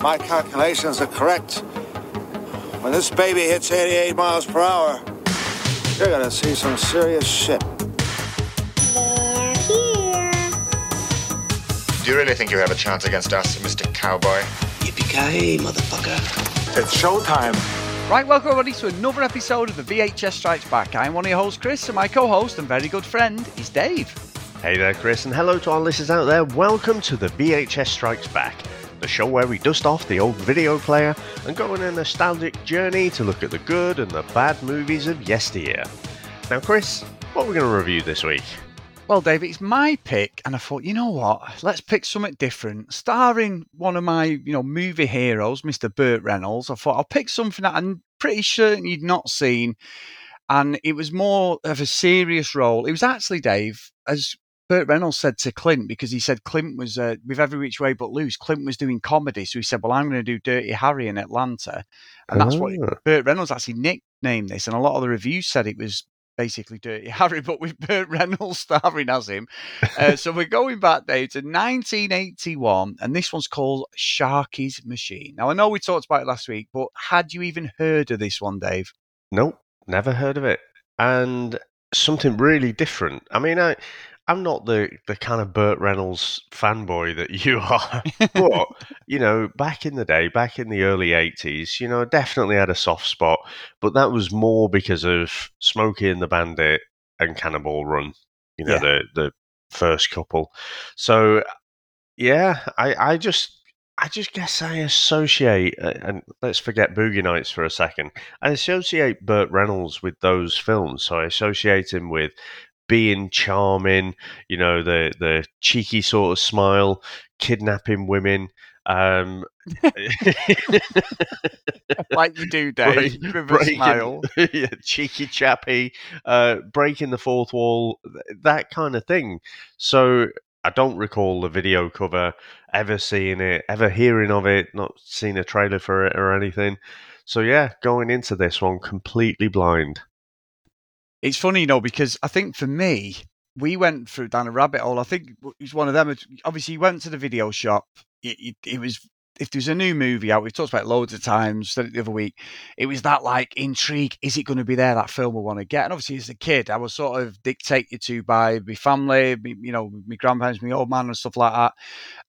my calculations are correct, when this baby hits 88 miles per hour, you're gonna see some serious shit. They're here. Do you really think you have a chance against us, Mr. Cowboy? Yippee-ki-yay, motherfucker. It's showtime. Right, welcome everybody to another episode of the VHS Strikes Back. I'm one of your hosts, Chris, and my co-host and very good friend is Dave. Hey there, Chris, and hello to our listeners out there. Welcome to the VHS Strikes Back, the show where we dust off the old video player and go on a nostalgic journey to look at the good and the bad movies of yesteryear. Now, Chris, what are we going to review this week? Well, Dave, it's my pick, and I thought, you know what? Let's pick something different. Starring one of my, you know, movie heroes, Mr. Burt Reynolds. I thought I'll pick something that I'm pretty certain you'd not seen, and it was more of a serious role. It was actually, Dave, as Burt Reynolds said to Clint, because he said Clint was uh, with Every Which Way But Loose. Clint was doing comedy, so he said, "Well, I'm going to do Dirty Harry in Atlanta," and that's what Ah. Burt Reynolds actually nicknamed this. And a lot of the reviews said it was basically Dirty Harry, but with Burt Reynolds starring as him. Uh, so we're going back, Dave, to 1981, and this one's called Sharky's Machine. Now I know we talked about it last week, but had you even heard of this one, Dave? Nope, never heard of it. And something really different. I mean, I, I'm not the, the kind of Burt Reynolds fanboy that you are, but, you know, back in the day, back in the early 80s, you know, I definitely had a soft spot, but that was more because of Smokey and the Bandit and Cannonball Run, you know, Yeah. the, the first couple. So, yeah, I, I just. I just guess I associate, uh, and let's forget Boogie Nights for a second. I associate Burt Reynolds with those films. So I associate him with being charming, you know, the the cheeky sort of smile, kidnapping women. Um, Like you do, Dave, break- with a smile. yeah, cheeky chappy, uh, breaking the fourth wall, that kind of thing. So I don't recall the video cover, ever seeing it, ever hearing of it, not seen a trailer for it or anything. So yeah, going into this one completely blind. It's funny, you know, because I think for me, we went through down a rabbit hole. I think it was one of them. Obviously, you went to the video shop. It, it, it was if there's a new movie out, we've talked about loads of times. Said it the other week. It was that like intrigue. Is it going to be there? That film we want to get. And obviously, as a kid, I was sort of dictated to by my family, me- you know, my grandparents, my old man, and stuff like that.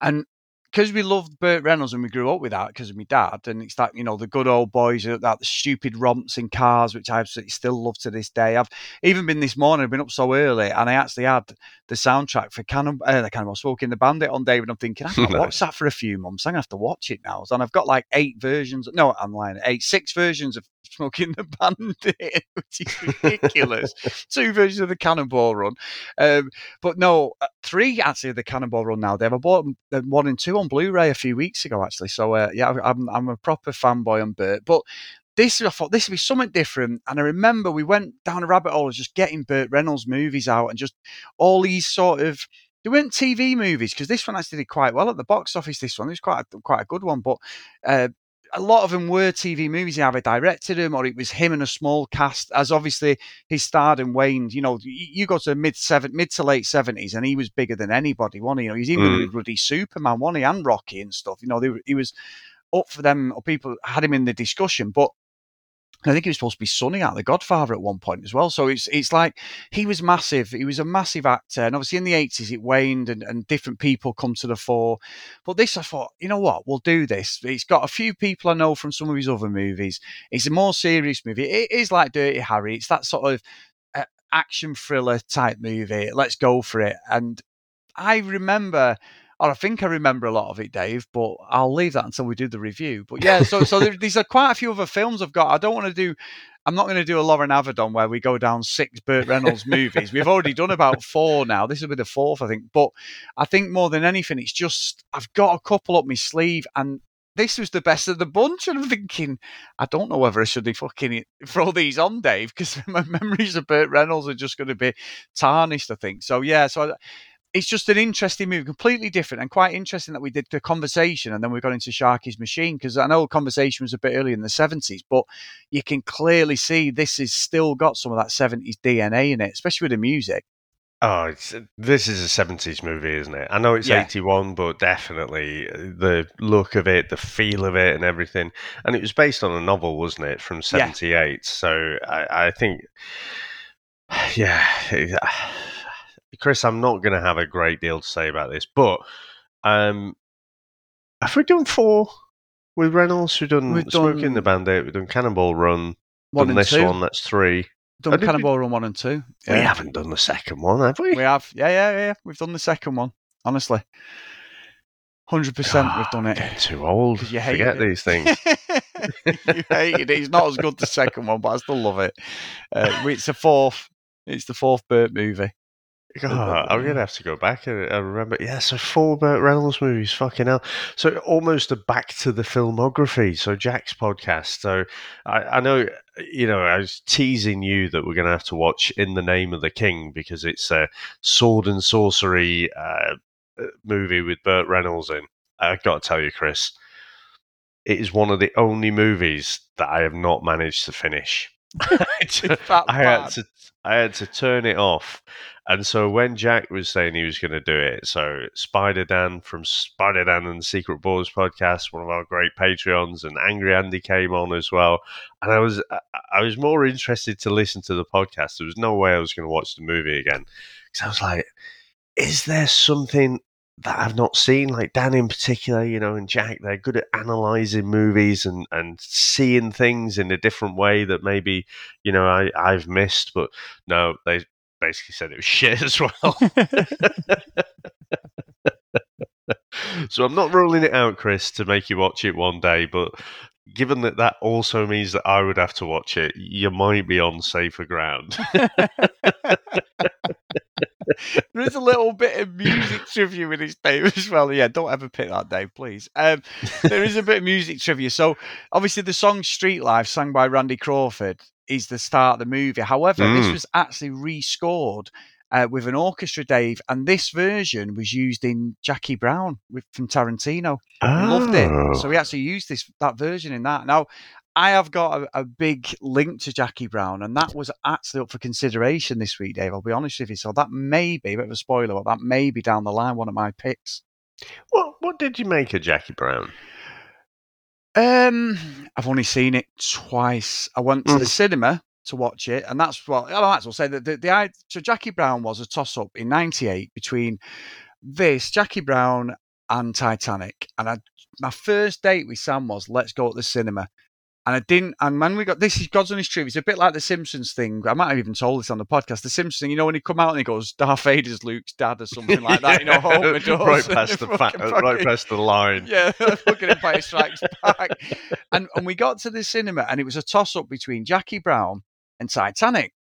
And because we loved Burt Reynolds and we grew up with that because of my dad, and it's that you know the good old boys, that stupid romps in cars, which I absolutely still love to this day. I've even been this morning, I've been up so early, and I actually had the soundtrack for Cannon, uh, the Cannonball Smokey and the Bandit on David. I'm thinking I've not watched that for a few months. I'm gonna have to watch it now, and I've got like eight versions. No, I'm lying, eight, six versions of Smokey and the Bandit, which is ridiculous. Two versions of the Cannonball Run. Um, but no, uh, three actually of the Cannonball Run now. They've bought uh, one and two on Blu-ray a few weeks ago actually. So uh, yeah, I'm I'm a proper fanboy on Burt, But this I thought this would be something different. And I remember we went down a rabbit hole of just getting Burt Reynolds movies out and just all these sort of. They weren't TV movies because this one actually did quite well at the box office. This one it was quite a, quite a good one, but. Uh, a lot of them were TV movies. He either directed them or it was him and a small cast. As obviously his stardom waned. You know, you go to mid seven, mid to late seventies, and he was bigger than anybody. One, you know, he's even Mm. with bloody Superman, one, he and Rocky and stuff. You know, they, he was up for them. Or people had him in the discussion, but I think he was supposed to be Sonny out The Godfather at one point as well. So it's it's like he was massive. He was a massive actor, and obviously in the eighties it waned, and, and different people come to the fore. But this, I thought, you know what, we'll do this. It's got a few people I know from some of his other movies. It's a more serious movie. It is like Dirty Harry. It's that sort of uh, action thriller type movie. Let's go for it. And I remember, or I think I remember a lot of it, Dave. But I'll leave that until we do the review. But yeah, so so there, these are quite a few other films I've got. I don't want to do. I'm not going to do a Loren Avedon where we go down six Burt Reynolds movies. We've already done about four now. This will be the fourth, I think. But I think more than anything, it's just I've got a couple up my sleeve, and this was the best of the bunch. And I'm thinking, I don't know whether I should be fucking throw these on, Dave, because my memories of Burt Reynolds are just going to be tarnished. I think so. Yeah, so. I, it's just an interesting movie, completely different, and quite interesting that we did the conversation and then we got into Sharky's Machine because I know the conversation was a bit early in the seventies, but you can clearly see this has still got some of that seventies DNA in it, especially with the music. Oh, it's, this is a seventies movie, isn't it? I know it's Yeah. eighty one, but definitely uh, the look of it, the feel of it, and everything. And it was based on a novel, wasn't it, from seventy eight? So I, I think, yeah, Chris, I'm not going to have a great deal to say about this, but um, have we done four with Reynolds? We've done We've Smoking done- the Bandit. We've done Cannonball Run. One done this two. one. That's three. Done Oh, did we- Cannonball Run one and two. We haven't done the second one, have we? We have. Yeah, yeah, yeah. We've done the second one. Honestly, hundred percent. We've done it. Getting too old. you hated Forget it. these things. you hated it. It's not as good the second one, but I still love it. Uh, it's the fourth. It's the fourth Burt movie. God, I'm gonna have to go back and, and remember. Yeah, so four Burt Reynolds movies, fucking hell. So almost a back to the filmography. So Jack's podcast. So I, I know, you know, I was teasing you that we're gonna have to watch In the Name of the King because it's a sword and sorcery uh, movie with Burt Reynolds in. I've got to tell you, Chris, it is one of the only movies that I have not managed to finish. That I had to I had to turn it off. And so when Jack was saying he was going to do it, so Spider Dan from Spider Dan and the Secret Boys podcast, one of our great Patreons, and Angry Andy came on as well. And I was I- I was more interested to listen to the podcast. There was no way I was going to watch the movie again because I was like, is there something that I've not seen? Like Dan in particular, you know, and Jack, they're good at analyzing movies and and seeing things in a different way that maybe you know I I've missed. But no, they basically said it was shit as well. so I'm not ruling it out, Chris, to make you watch it one day, but. Given that that also means that I would have to watch it, you might be on safer ground. there is a little bit of music trivia in his name as well. Yeah, don't ever pick that name, please. Um, there is a bit of music trivia. So, obviously, the song Street Life, sung by Randy Crawford, is the start of the movie. However, this Mm. was actually rescored uh, with an orchestra, Dave, and this version was used in Jackie Brown with, from Tarantino. I loved Oh. it. So we actually used this that version in that. Now, I have got a, a big link to Jackie Brown, and that was actually up for consideration this week, Dave. I'll be honest with you. So that may be a bit of a spoiler, but that may be down the line one of my picks. What what did you make of Jackie Brown? Um, I've only seen it twice. I went to Mm. the cinema to watch it, and that's what I might as well say that the, the so Jackie Brown was a toss up in '98 between this Jackie Brown and Titanic, and I, my first date with Sam was let's go to the cinema. And I didn't. And when we got this is God's honest truth. It's a bit like the Simpsons thing. I might have even told this on the podcast. The Simpsons thing. You know when he come out and he goes, "Darth Vader's Luke's dad" or something like that. You know, Homer does. right past the fa- fucking- right past the line. yeah, fucking Empire Strikes Back. And and we got to the cinema, and it was a toss up between Jackie Brown and Titanic.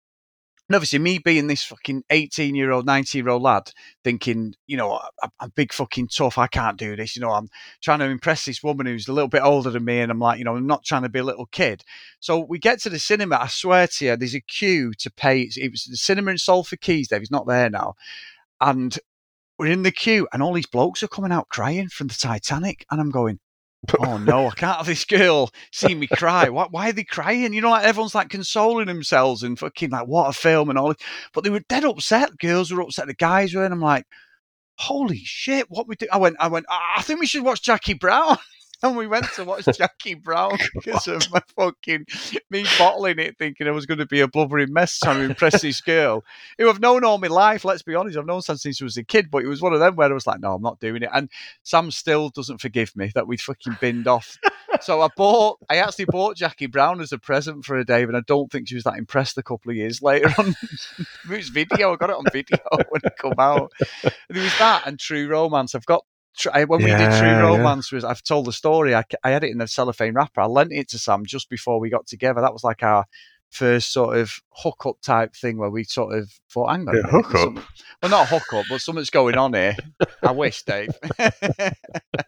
And obviously, me being this fucking 18 year old, 19 year old lad, thinking, you know, I'm, big fucking tough. I can't do this. You know, I'm trying to impress this woman who's a little bit older than me. And I'm like, you know, I'm not trying to be a little kid. So we get to the cinema. I swear to you, there's a queue to pay. It was the cinema in Salford Quays, Dave. He's not there now. And we're in the queue, and all these blokes are coming out crying from the Titanic. And I'm going, oh no, I can't have this girl see me cry. Why, why are they crying? You know, like everyone's like consoling themselves and fucking like, what a film and all this. But they were dead upset. Girls were upset. The guys were. And I'm like, holy shit, what we do? I went, I went, "Ah, I think we should watch Jackie Brown. And we went to watch Jackie Brown because of my fucking me bottling it, thinking I was going to be a blubbering mess trying to impress this girl who I've known all my life. Let's be honest, I've known since since I was a kid, but it was one of them where I was like, no, I'm not doing it. And Sam still doesn't forgive me that we fucking binned off. so I bought, I actually bought Jackie Brown as a present for her, Dave, and I don't think she was that impressed a couple of years later on. it was video, I got it on video when it come out. There was that and True Romance. I've got I- when we did Yeah, True yeah. Romance, was I've told the story. I, I had it in a cellophane wrapper. I lent it to Sam just before we got together. That was like our first sort of hookup type thing where we sort of thought, hang on, Yeah, hookup? there's well, not a hookup, but something's going on here. I wish, Dave.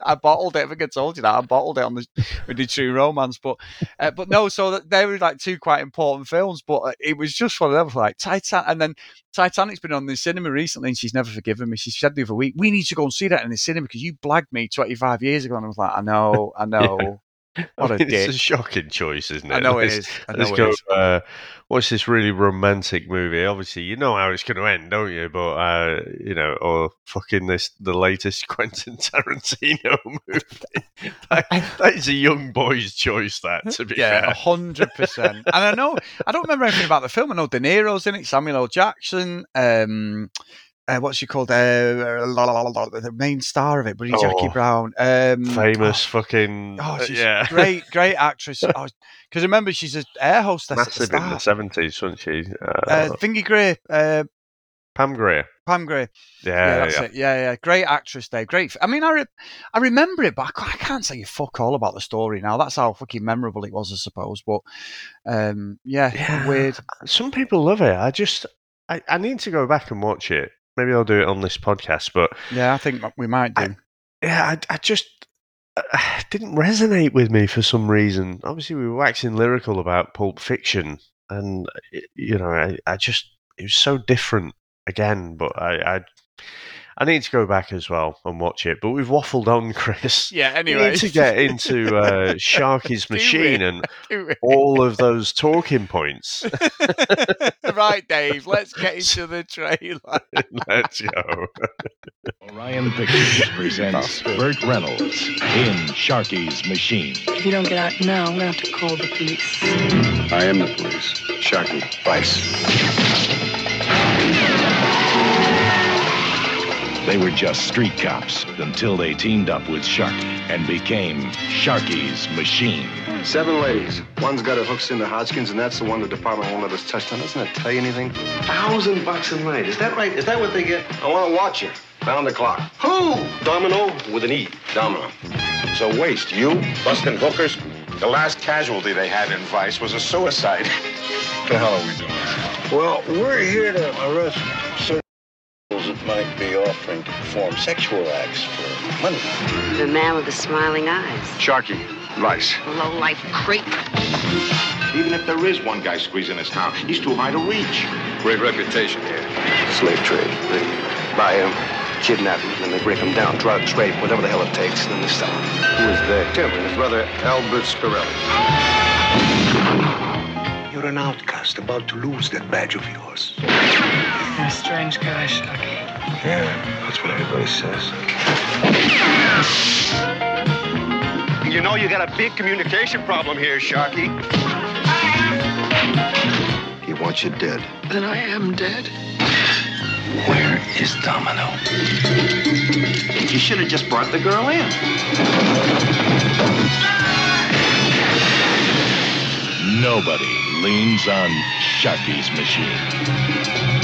I bottled it. I think I told you that. I bottled it on the we did True Romance, but uh, but no. So they were like two quite important films, but uh, it was just one of them. Like Titan, and then Titanic's been on the cinema recently, and she's never forgiven me. She said the other week, "We need to go and see that in the cinema because you blagged me 25 years ago." And I was like, "I know, I know." What I a mean, dick. It's a shocking choice, isn't it? I know it Let's- is. I Let's it go. is. Uh, what's this really romantic movie? Obviously, you know how it's going to end, don't you? But uh, you know, or fucking this the latest Quentin Tarantino movie. that, that is a young boy's choice. That to be Yeah, fair. hundred percent. And I know I don't remember anything about the film. I know De Niro's in it, Samuel L. Jackson. Um, uh, what's she called? Uh, la, la, la, la, the main star of it, Buddy Jackie Oh, Brown. Um, Famous fucking Oh, uh, she's yeah, great, great actress. Because remember, she's an air hostess at the massive in the seventies, wasn't she? Uh, Uh, Thingy Gray, uh, Pam Grier. Pam Gray. Yeah, Yeah, yeah. it. Yeah, yeah. Great actress, there. Great. I mean, I, re- I remember it, but I I can't say you fuck all about the story now. That's how fucking memorable it was, I suppose. But um, yeah, Yeah. weird. Some people love it. I just, I, I need to go back and watch it. Maybe I'll do it on this podcast. But Yeah, I think we might do. yeah, I, I just uh, didn't resonate with me for some reason. Obviously, we were waxing lyrical about Pulp Fiction, and uh, you know, I, I just it was so different again. But I, I, I need to go back as well and watch it. But we've waffled on, Chris. yeah. We need to get into uh, Sharky's machine and all of those talking points. right, Dave. Let's get into the trailer. Let's go. Orion Pictures presents Burt Reynolds in Sharky's Machine. If you don't get out now, I'm gonna have to call the police. I am the police. Sharky Vice. They were just street cops until they teamed up with Sharky and became Sharky's Machine. Seven ladies. One's got her hooks into Hotchkins, and that's the one the department won't let us touch on. Doesn't that tell you anything? Thousand bucks a night. Is that right? Is that what they get? I want to watch you. Found the clock. Who? Domino with an E. Domino. So waste, you, busting hookers? The last casualty they had in Vice was a suicide. What the hell are we doing? Well, we're here to arrest certain people that might be offering to perform sexual acts for money. The man with the smiling eyes. Sharky Vice. Low-life creep. Even if there is one guy squeezing this town, he's too high to reach. Great reputation here. Slave trade. They buy him, kidnap him, then they break him down, drugs, rape, whatever the hell it takes, and then they sell him. Who is there? Tim and his brother Albert Spirelli. You're an outcast about to lose that badge of yours. You're a strange guy, Sharky. Yeah, that's what everybody says. You know you got a big communication problem here, Sharky. He wants you dead. Then I am dead. Where is Domino? You should have just brought the girl in. Nobody leans on Sharky's Machine.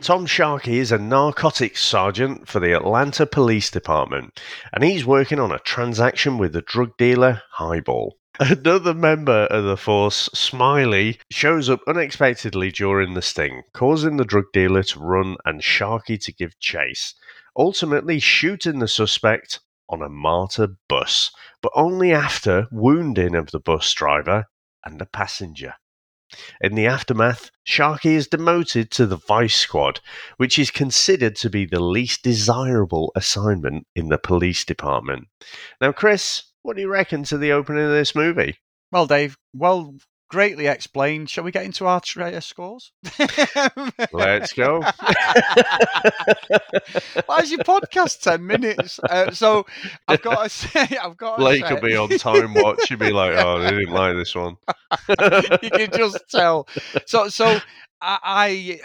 Tom Sharky is a narcotics sergeant for the Atlanta Police Department, and he's working on a transaction with the drug dealer Highball. Another member of the force, Smiley, shows up unexpectedly during the sting, causing the drug dealer to run and Sharky to give chase, ultimately shooting the suspect on a MARTA bus, but only after wounding of the bus driver and the passenger. In the aftermath, Sharky is demoted to the Vice Squad, which is considered to be the least desirable assignment in the police department. Now, Chris, what do you reckon to the opening of this movie? Well, Dave, well, greatly explained. Shall we get into our scores? Let's go. Why is your podcast ten minutes? Uh, so I've got to say, I've got to Blake say, will be on time watch. He'll be like, "Oh, they didn't like this one." you can just tell. So, so I, I,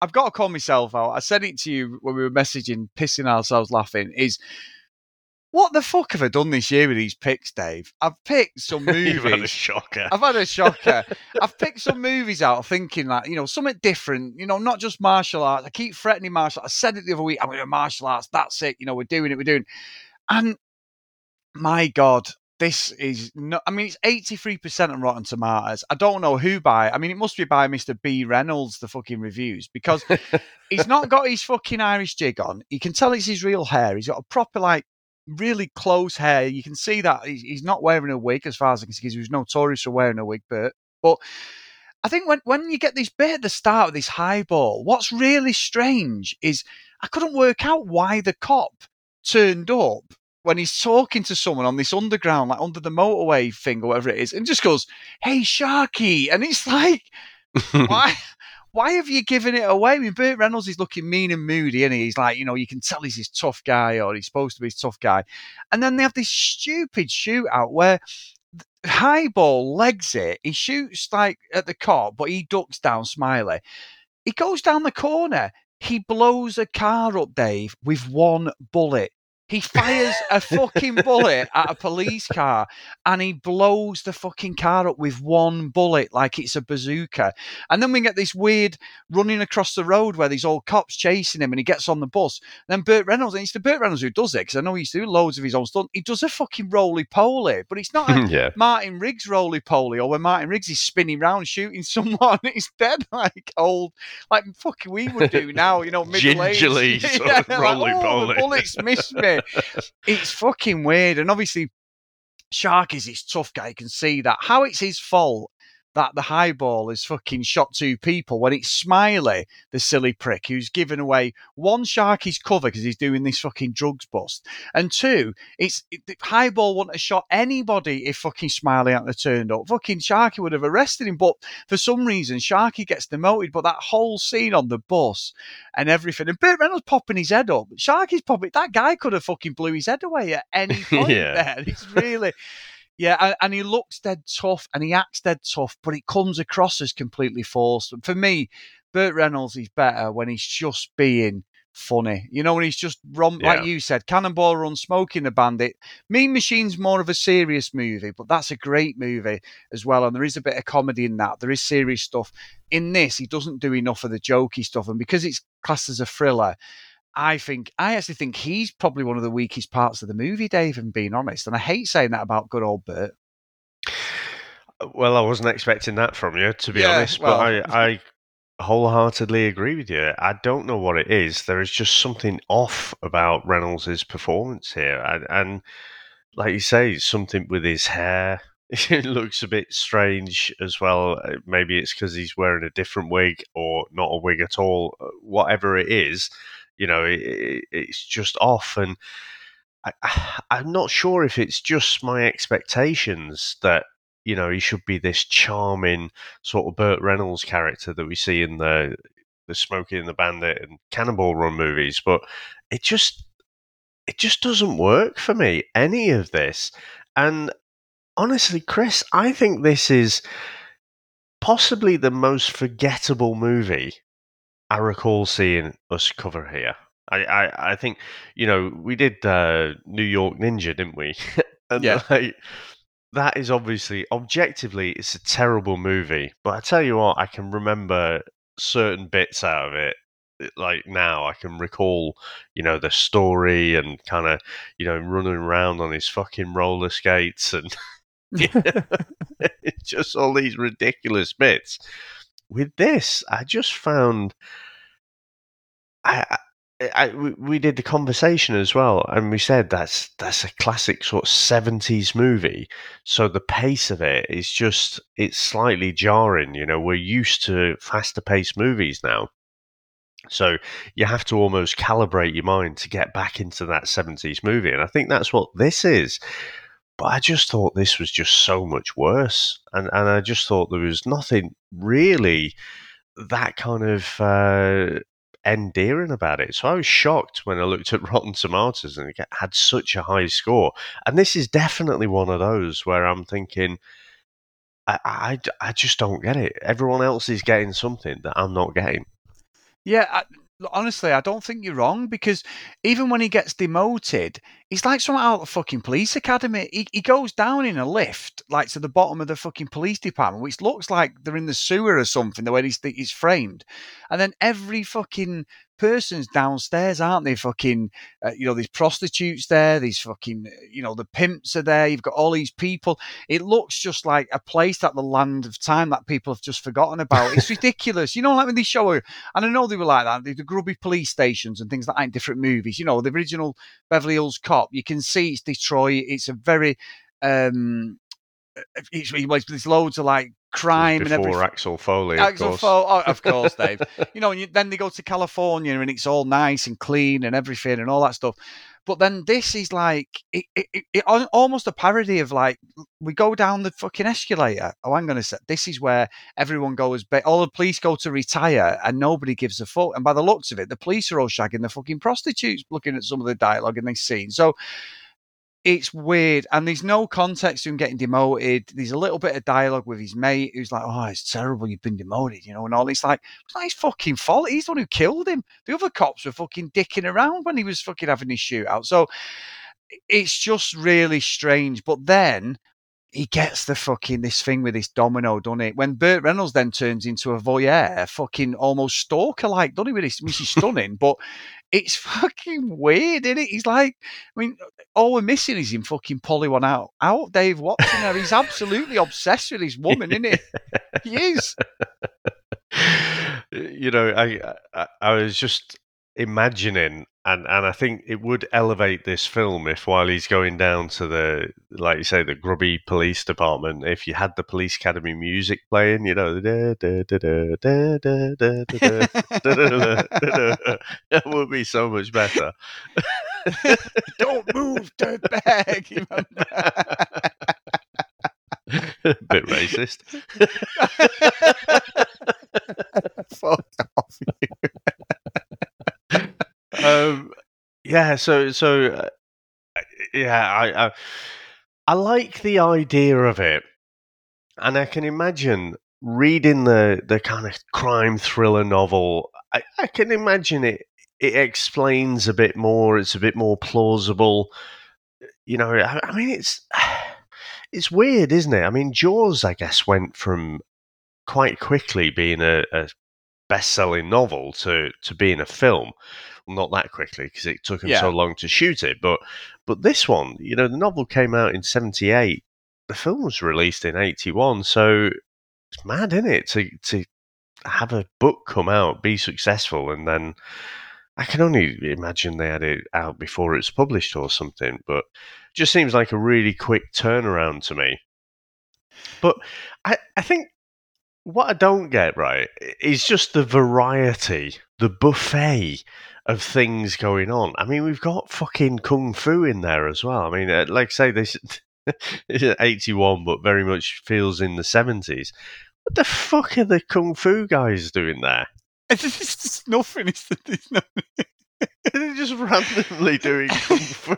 I've got to call myself out. I said it to you when we were messaging, pissing ourselves laughing. Is what the fuck have I done this year with these picks, Dave? I've picked some movies. You've had a shocker. I've had a shocker. I've picked some movies out thinking like, you know, something different, you know, not just martial arts. I keep threatening martial arts. I said it the other week, I'm going to martial arts. That's it. You know, we're doing it. We're doing And my God, this is not, I mean, it's 83% on Rotten Tomatoes. I don't know who by, I mean, it must be by Mr. B. Reynolds, the fucking reviews, because he's not got his fucking Irish jig on. You can tell it's his real hair. He's got a proper, like, really close hair. You can see that he's, he's not wearing a wig, as far as I can see, because he was notorious for wearing a wig, Burt. But I think when, when you get this bit at the start of this highball, what's really strange is I couldn't work out why the cop turned up when he's talking to someone on this underground, like under the motorway thing or whatever it is, and just goes, "Hey, Sharky," and it's like, why? Why have you given it away? I mean, Burt Reynolds is looking mean and moody, and he? he's like, you know, you can tell he's this tough guy, or he's supposed to be this tough guy. And then they have this stupid shootout where Highball legs it. He shoots like at the cop, but he ducks down Smiley. He goes down the corner. He blows a car up, Dave, with one bullet. He fires a fucking bullet at a police car and he blows the fucking car up with one bullet like it's a bazooka. And then we get this weird running across the road where these old cops chasing him and he gets on the bus. Then Burt Reynolds, and it's the Burt Reynolds who does it because I know he used to do loads of his own stuff. He does a fucking roly poly, but it's not a Yeah. Martin Riggs roly poly or when Martin Riggs is spinning round shooting someone. It's dead like old, like fucking we would do now, you know, middle aged. Gingerly sort of roly-poly. Oh, the bullets missed me. It's fucking weird. And obviously, Shark is this tough guy. Can see that. How it's his fault that the highball has fucking shot two people when it's Smiley, the silly prick, who's given away one Sharky's cover because he's doing this fucking drugs bust, and two, it's it, the highball wouldn't have shot anybody if fucking Smiley hadn't turned up. Fucking Sharky would have arrested him, but for some reason Sharky gets demoted. But that whole scene on the bus and everything, and Burt Reynolds popping his head up, Sharky's popping. That guy could have fucking blew his head away at any point. Yeah. there. It's really. Yeah, and, and he looks dead tough and he acts dead tough, but it comes across as completely forced. For me, Burt Reynolds is better when he's just being funny. You know, when he's just rom- Yeah. like you said, Cannonball Run, Smokey and the Bandit. Mean Machine's more of a serious movie, but that's a great movie as well. And there is a bit of comedy in that. There is serious stuff. In this, he doesn't do enough of the jokey stuff, and because it's classed as a thriller. I think I actually think he's probably one of the weakest parts of the movie, Dave, and being honest. And I hate saying that about good old Burt. Well, I wasn't expecting that from you, to be Yeah, honest. well- But I, I wholeheartedly agree with you. I don't know what it is. There is just something off about Reynolds' performance here, and, and like you say, something with his hair. It looks a bit strange as well. Uh, Maybe it's because he's wearing a different wig or not a wig at all. Uh, Whatever it is, you know, it, it, it's just off. And I, I'm not sure if it's just my expectations that you know he should be this charming sort of Burt Reynolds character that we see in the the Smokey and the Bandit and Cannonball Run movies, but it just it just doesn't work for me any of this. And honestly, Chris, I think this is possibly the most forgettable movie I recall seeing us cover here. I, I, I think you know we did uh, New York Ninja, didn't we? and Yeah. like, that is obviously objectively it's a terrible movie, but I tell you what, I can remember certain bits out of it. Like now, I can recall, you know, the story and kind of, you know, running around on his fucking roller skates and just all these ridiculous bits. With this, I just found I, I, we, did the conversation as well, and we said that's that's a classic sort of seventies movie. So the pace of it is just it's slightly jarring. You know, we're used to faster paced movies now. So you have to almost calibrate your mind to get back into that 70s movie. And I think that's what this is. But I just thought this was just so much worse. And, and I just thought there was nothing really that kind of uh, endearing about it. So I was shocked when I looked at Rotten Tomatoes and it had such a high score. And this is definitely one of those where I'm thinking, I, I, I just don't get it. Everyone else is getting something that I'm not getting. Yeah, honestly, I don't think you're wrong because even when he gets demoted, he's like someone out of the fucking police academy. He, he goes down in a lift, like to the bottom of the fucking police department, which looks like they're in the sewer or something, the way he's, he's framed. And then every fucking person's downstairs, aren't they? Fucking, uh, you know, these prostitutes there, these fucking, you know, the pimps are there. You've got all these people. It looks just like a place at the land of time that people have just forgotten about. It's ridiculous. You know, like when they show her, and I know they were like that, the, the grubby police stations and things like that in different movies. You know, the original Beverly Hills Cop, you can see it's Detroit. It's a very, um, it's, it's, there's loads of like crime and Before everything. Axel Foley, of Axel course. Foley, oh, of course, Dave. you know, and you, then they go to California and it's all nice and clean and everything and all that stuff. But then this is like it, it, it, almost a parody of like we go down the fucking escalator. Oh, I'm gonna say this is where everyone goes. All the police go to retire, and nobody gives a fuck. And by the looks of it, the police are all shagging the fucking prostitutes, looking at some of the dialogue in this scene. So it's weird, and there's no context to him getting demoted. There's a little bit of dialogue with his mate who's like, "Oh, it's terrible, you've been demoted," you know, and all. It's like it's not his fucking fault. He's the one who killed him. The other cops were fucking dicking around when he was fucking having his shootout. So it's just really strange. But then he gets the fucking this thing with this domino, doesn't it? When Burt Reynolds then turns into a voyeur, fucking almost stalker like, doesn't he? With this, which is stunning, but it's fucking weird, isn't it? He's like, I mean, all we're missing is him fucking pulling one out. Out, Dave Watson. her. He's absolutely obsessed with his woman, isn't he? He is. you know, I, I I was just imagining and and I think it would elevate this film if while he's going down to the like you say the grubby police department if you had the police academy music playing you know that would be so much better don't move dirtbag a bit racist fuck off you yeah, so so uh, yeah, I, I I like the idea of it, and I can imagine reading the the kind of crime thriller novel. I, I can imagine it. It explains a bit more. It's a bit more plausible. You know, I, I mean, it's it's weird, isn't it? I mean, Jaws, I guess, went from quite quickly being a, a best-selling novel to to being a film. Not that quickly because it took him Yeah. so long to shoot it. But but this one, you know, the novel came out in '78. The film was released in '81, so it's mad, isn't it? To to have a book come out, be successful, and then I can only imagine they had it out before it was published or something. But it just seems like a really quick turnaround to me. But I, I think what I don't get right is just the variety, the buffet of things going on. I mean, we've got fucking kung fu in there as well. I mean, uh, like I say, this is 81, but very much feels in the 70s. What the fuck are the kung fu guys doing there? It's just nothing. It's, it's nothing. They're just randomly doing kung fu.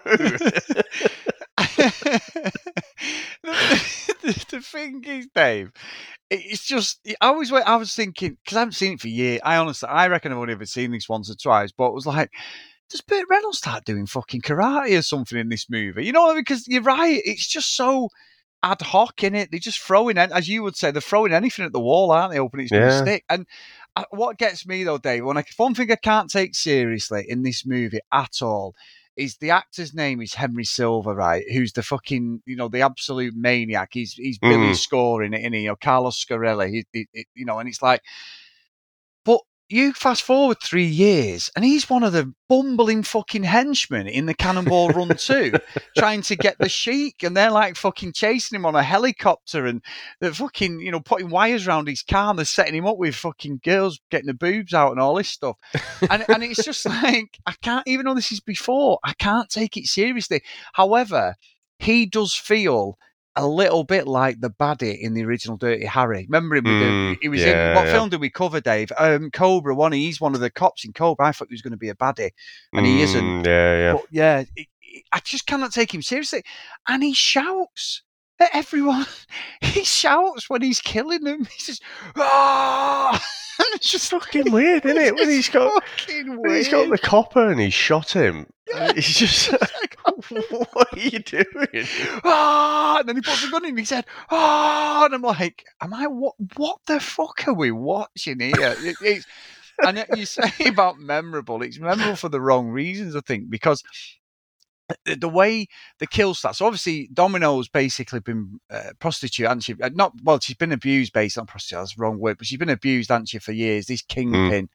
the, thing is, Dave, it's just I always wait. I was thinking because I haven't seen it for years. I honestly, I reckon I've only ever seen this once or twice, but it was like. Does Burt Reynolds start doing fucking karate or something in this movie? You know, because you're right. It's just so ad hoc in it. They're just throwing, as you would say, they're throwing anything at the wall, aren't they? Hoping it's going to Yeah. stick. And uh, what gets me though, Dave, when I one thing I can't take seriously in this movie at all is the actor's name is Henry Silva, right? Who's the fucking you know the absolute maniac. He's he's Billy Mm. scoring it, and you know Carlos Scarelli. He, he, he- you know, and it's like, but you fast forward three years, and he's one of the bumbling fucking henchmen in the Cannonball Run 2, trying to get the Sheik, and they're like fucking chasing him on a helicopter, and they're fucking, you know, putting wires around his car, and they're setting him up with fucking girls getting the boobs out and all this stuff. And, and it's just like, I can't, even though this is before, I can't take it seriously. However, he does feel a little bit like the baddie in the original Dirty Harry. Remember him? the- Mm, he was yeah, in what yeah. film did we cover, Dave? Um, Cobra One. He's one of the cops in Cobra. I thought he was going to be a baddie, and he isn't. Mm, Yeah, yeah. But yeah, it- it- I just cannot take him seriously. And he shouts at everyone. He shouts when he's killing them. He says, "Ah!" And it's just fucking weird, isn't it? When he's got when he's got the copper and he shot him. uh, He's just what are you doing? ah, and then he puts the gun in his head. Ah, and I'm like, am I what? What the fuck are we watching here? It- it's, and yet you say about memorable, it's memorable for the wrong reasons, I think, because the, way the kill starts. So obviously, Domino's basically been uh, prostitute, hasn't she? Uh, Not well, she's been abused based on prostitute. That's the wrong word, but she's been abused, hasn't she, for years? This kingpin.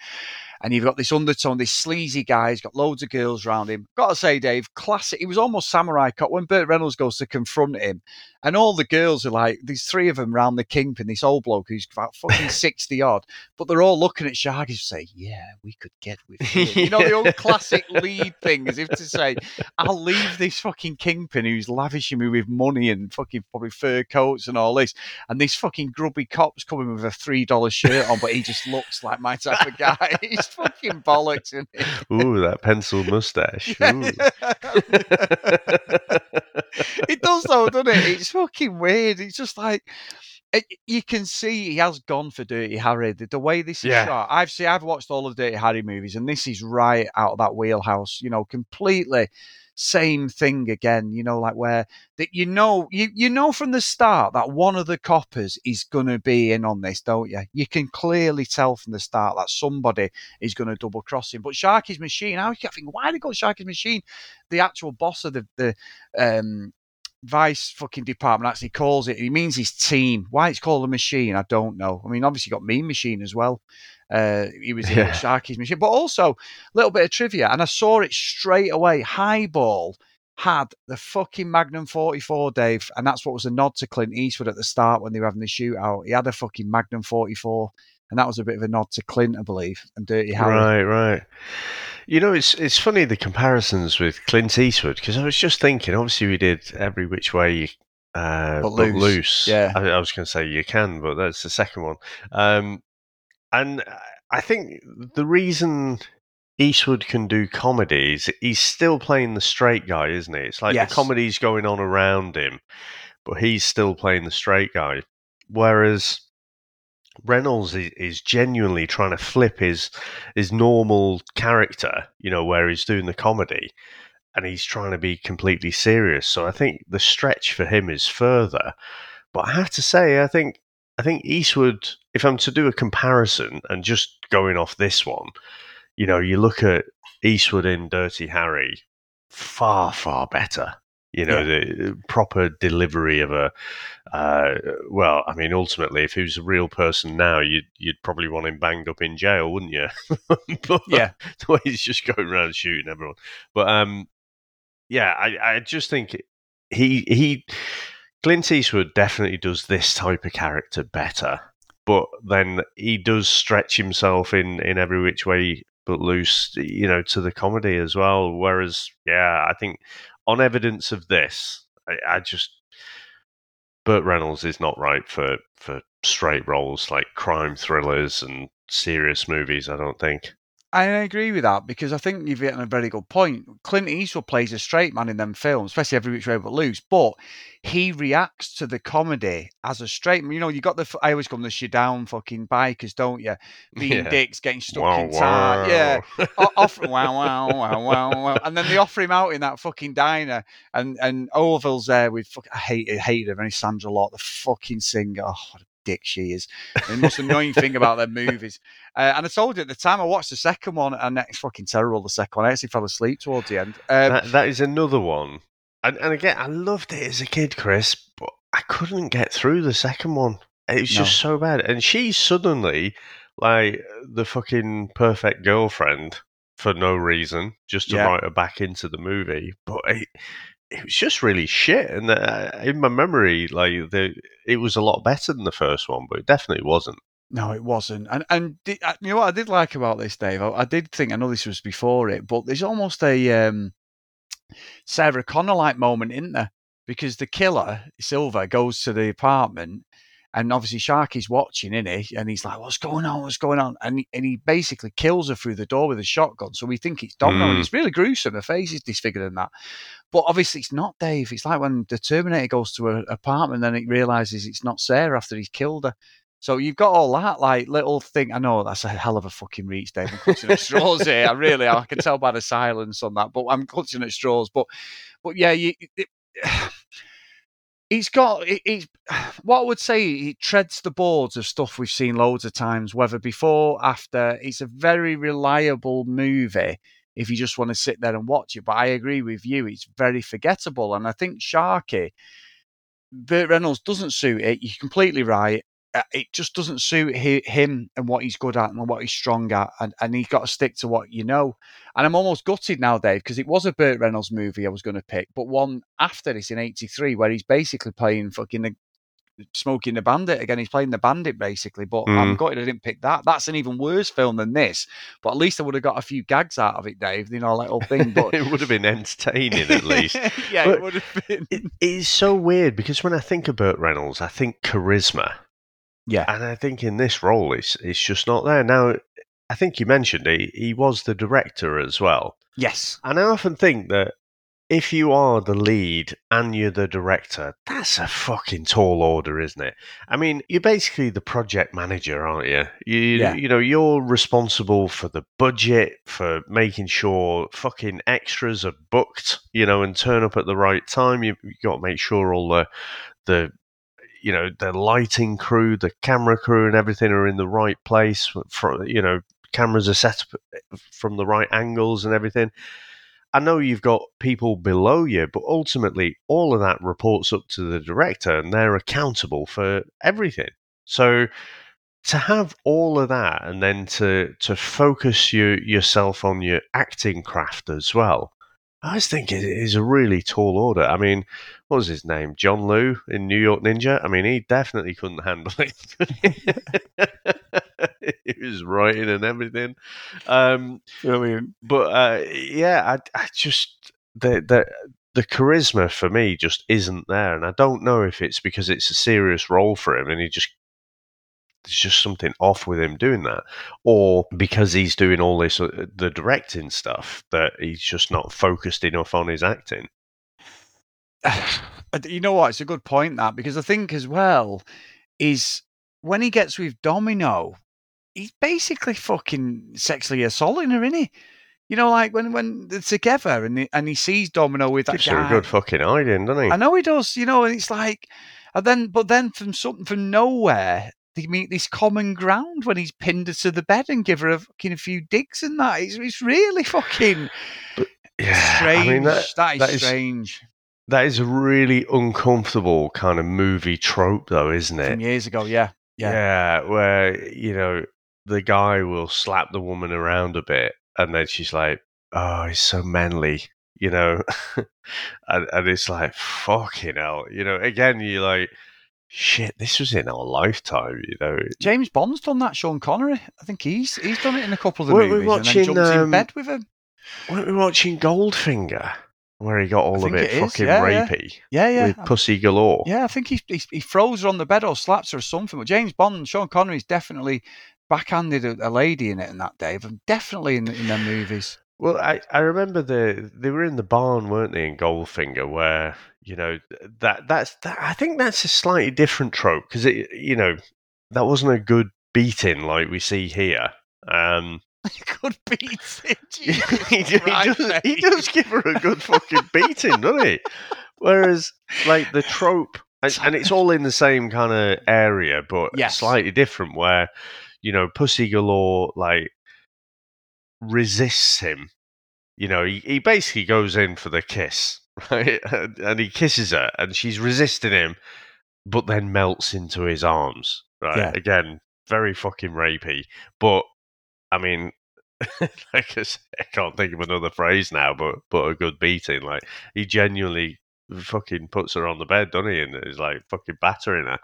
And you've got this undertone, this sleazy guy. He's got loads of girls around him. Got to say, Dave, classic. He was almost samurai cop when Burt Reynolds goes to confront him, and all the girls are like, these three of them round the kingpin. This old bloke who's about fucking sixty odd, but they're all looking at Sharky to say, "Yeah, we could get with him." You know the old classic lead thing, as if to say, "I'll leave this fucking kingpin who's lavishing me with money and fucking probably fur coats and all this, and this fucking grubby cop's coming with a three dollar shirt on, but he just looks like my type of guy. He's fucking bollocks, isn't he? Ooh, that pencil mustache. It does though, doesn't it? It's fucking weird. It's just like eh, it, you can see he has gone for Dirty Harry. The, the way this is Yeah. shot, I've seen, I've watched all of Dirty Harry movies, and this is right out of that wheelhouse. You know, completely same thing again. You know, like where that you know you you know from the start that one of the coppers is going to be in on this, don't you? You can clearly tell from the start that somebody is going to double cross him. But Sharky's machine, I thinking, why they got Sharky's machine? The actual boss of the the um, vice fucking department actually calls it. He means his team. Why it's called a machine, I don't know. I mean, obviously got Mean Machine as well. Uh, he was in Yeah. Sharky's machine, but also a little bit of trivia, and I saw it straight away. Highball had the fucking Magnum 44, Dave, and that's what was a nod to Clint Eastwood at the start when they were having the shootout. He had a fucking Magnum 44, and that was a bit of a nod to Clint, I believe, and Dirty Harry. Right, right. You know, it's it's funny the comparisons with Clint Eastwood because I was just thinking. Obviously, we did every which way uh, But but, Loose. loose. Yeah. I, I was going to say you can, but that's the second one. Um, and uh, I think the reason Eastwood can do comedies, he's still playing the straight guy, isn't he? It's like Yes. the comedy's going on around him, but he's still playing the straight guy. Whereas Reynolds is, is genuinely trying to flip his his normal character, you know, where he's doing the comedy, and he's trying to be completely serious. So I think the stretch for him is further. But I have to say, I think I think Eastwood, if I'm to do a comparison and just going off this one, you know, you look at Eastwood in Dirty Harry, far far better. You know, the proper delivery of a. Uh, well, I mean, ultimately, if he was a real person now, you'd you'd probably want him banged up in jail, wouldn't you? but Yeah. the way he's just going around shooting everyone. But um, yeah, I, I just think he he Clint Eastwood definitely does this type of character better, but then he does stretch himself in in every which way but loose, you know, to the comedy as well. Whereas, yeah, I think on evidence of this, I, I just Burt Reynolds is not right for for straight roles like crime thrillers and serious movies. I don't think. I agree with that because I think you've hit on a very good point. Clint Eastwood plays a straight man in them films, especially Every Which Way But Loose, but he reacts to the comedy as a straight man. You know, you got the, I always call them the shit down fucking bikers, don't you? Being Yeah. dicks, getting stuck Wow, in time. Yeah. wow. Offer, wow, wow, wow, wow, wow. And then they offer him out in that fucking diner. And and Orville's there with, fuck, I hate, I hate her, and Sondra Locke, the fucking singer. Oh, what a dick she is. The most annoying thing about their movies. Uh, and I told you at the time, I watched the second one, and it's fucking terrible, the second one. I actually fell asleep towards the end. Um, that, that is another one. And, and again, I loved it as a kid, Chris, but I couldn't get through the second one. It was just so bad. And she's suddenly like the fucking perfect girlfriend for no reason, just to Yeah. write her back into the movie. But it, it was just really shit. And uh, in my memory, like the, it was a lot better than the first one, but it definitely wasn't. No, it wasn't. And and di- uh, you know what I did like about this, Dave? I, I did think I know this was before it, but there's almost a um, Sarah Connor like moment in there because the killer Silva goes to the apartment. And obviously, Sharky's watching, in he? And he's like, "What's going on? What's going on?" And he, and he basically kills her through the door with a shotgun. So we think it's Domino, and Mm. it's really gruesome. Her face is disfigured and that. But obviously, it's not Dave. It's like when the Terminator goes to her apartment, then it realizes it's not Sarah after he's killed her. So you've got all that like little thing. I know that's a hell of a fucking reach, Dave. I'm clutching at straws here. I really, I can tell by the silence on that, but I'm clutching at straws. But, but yeah, you. It, He's got. It's what I would say. It treads the boards of stuff we've seen loads of times, whether before, after. It's a very reliable movie if you just want to sit there and watch it. But I agree with you. It's very forgettable, and I think Sharky, Burt Reynolds doesn't suit it. You're completely right. Uh, it just doesn't suit hi- him and what he's good at and what he's strong at, and, and he's got to stick to what you know. And I'm almost gutted now, Dave, because it was a Burt Reynolds movie I was going to pick, but one after this in '83 where he's basically playing fucking the, smoking the bandit again. He's playing the bandit basically, but I'm Mm. gutted I didn't pick that. That's an even worse film than this, but at least I would have got a few gags out of it, Dave. You know, that whole thing. But it would have been entertaining at least. yeah, But it would have been. It is so weird because when I think of Burt Reynolds, I think charisma. Yeah. And I think in this role, it's, it's just not there. Now, I think you mentioned he, he was the director as well. Yes. And I often think that if you are the lead and you're the director, that's a fucking tall order, isn't it? I mean, you're basically the project manager, aren't you? You, Yeah. you know, you're responsible for the budget, for making sure fucking extras are booked, you know, and turn up at the right time. You, you got to make sure all the the you know the lighting crew, the camera crew, and everything are in the right place. For you know, cameras are set up eh, from the right angles and everything. I know you've got people below you, but ultimately, all of that reports up to the director, and they're accountable for everything. So, to have all of that, and then to to focus you yourself on your acting craft as well, I just think it is a really tall order. I mean, what was his name? John Liu in New York Ninja. I mean, he definitely couldn't handle it. he was writing and everything. Um, Brilliant. but uh, yeah, I, I just the the the charisma for me just isn't there, and I don't know if it's because it's a serious role for him, and he just there's just something off with him doing that, or because he's doing all this uh, the directing stuff that he's just not focused enough on his acting. you know what? It's a good point that because I think as well is when he gets with Domino, he's basically fucking sexually assaulting her, isn't he? You know, like when when they're together and he, and he sees Domino with that Gives her guy. a good fucking hiding, doesn't he? I know he does. You know, and it's like, and then but then from something from nowhere. They meet this common ground when he's pinned her to the bed and give her a fucking few digs and that. It's, it's really fucking Yeah, strange. I mean that, that is that is strange. That is a really uncomfortable kind of movie trope, though, isn't it? From years ago, yeah. Yeah. Yeah, where you know the guy will slap the woman around a bit, and then she's like, "Oh, he's so manly," you know, and, and it's like, "Fucking hell," you know. Again, you're like, "Shit, this was in our lifetime," you know. James Bond's done that. Sean Connery, I think he's he's done it in a couple of the Weren't we movies, and then watching, jumps in um, bed with him. Weren't we watching Goldfinger, where he got all of it fucking yeah, yeah. rapey Yeah, yeah. with pussy galore? Yeah, I think he, he he throws her on the bed or slaps her or something. But James Bond, Sean Connery's definitely backhanded a, a lady in it in that day. but Definitely in in their movies. Well, I, I remember the they were in the barn, weren't they, in Goldfinger, where you know that that's that, I think that's a slightly different trope because it you know that wasn't a good beating like we see here. Um, Good beating. he, he does, he does give her a good fucking beating, doesn't he? Whereas like the trope, and, and it's all in the same kind of area, but Yes. slightly different. Where you know Pussy Galore like resists him. You know, he, he basically goes in for the kiss, right? And, and he kisses her, and she's resisting him, but then melts into his arms, right? Yeah. Again, very fucking rapey. But I mean, like I, I can't think of another phrase now, but but a good beating. Like he genuinely fucking puts her on the bed, doesn't he? And is like fucking battering her.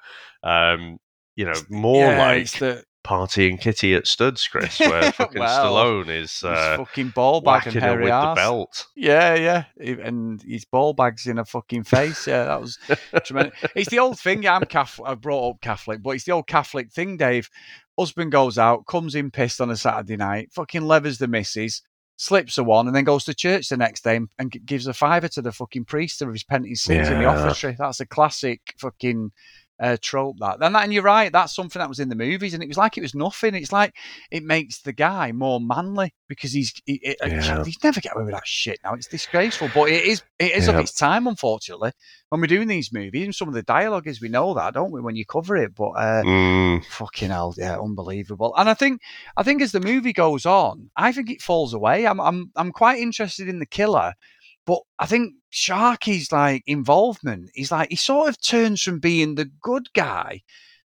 Um, you know, more Yeah, like the- Party and Kitty at Studs, Chris, where fucking Well, Stallone is uh, fucking ball bag and hairy with arse. the belt. Yeah, yeah, and his ball bags in a fucking face. Yeah, that was tremendous. It's the old thing. I'm Catholic. I brought up Catholic, but it's the old Catholic thing, Dave. Husband goes out, comes in pissed on a Saturday night, fucking levers the missus, slips a one, and then goes to church the next day and, gives a fiver to the fucking priest of his penitent sins in the Yeah. offertory. That's a classic fucking uh, trope. That and that, and you're right. That's something that was in the movies, and it was like it was nothing. It's like it makes the guy more manly because he's he, it- Yeah. he's never get away with that shit now. It's disgraceful, but it is it is of its time, unfortunately. When we're doing these movies, and some of the dialogue is we know that, don't we? When you cover it, but uh, Mm, fucking hell, yeah, unbelievable. And I think I think as the movie goes on, I think it falls away. I'm I'm I'm quite interested in the killer, but I think Sharky's like involvement is like he sort of turns from being the good guy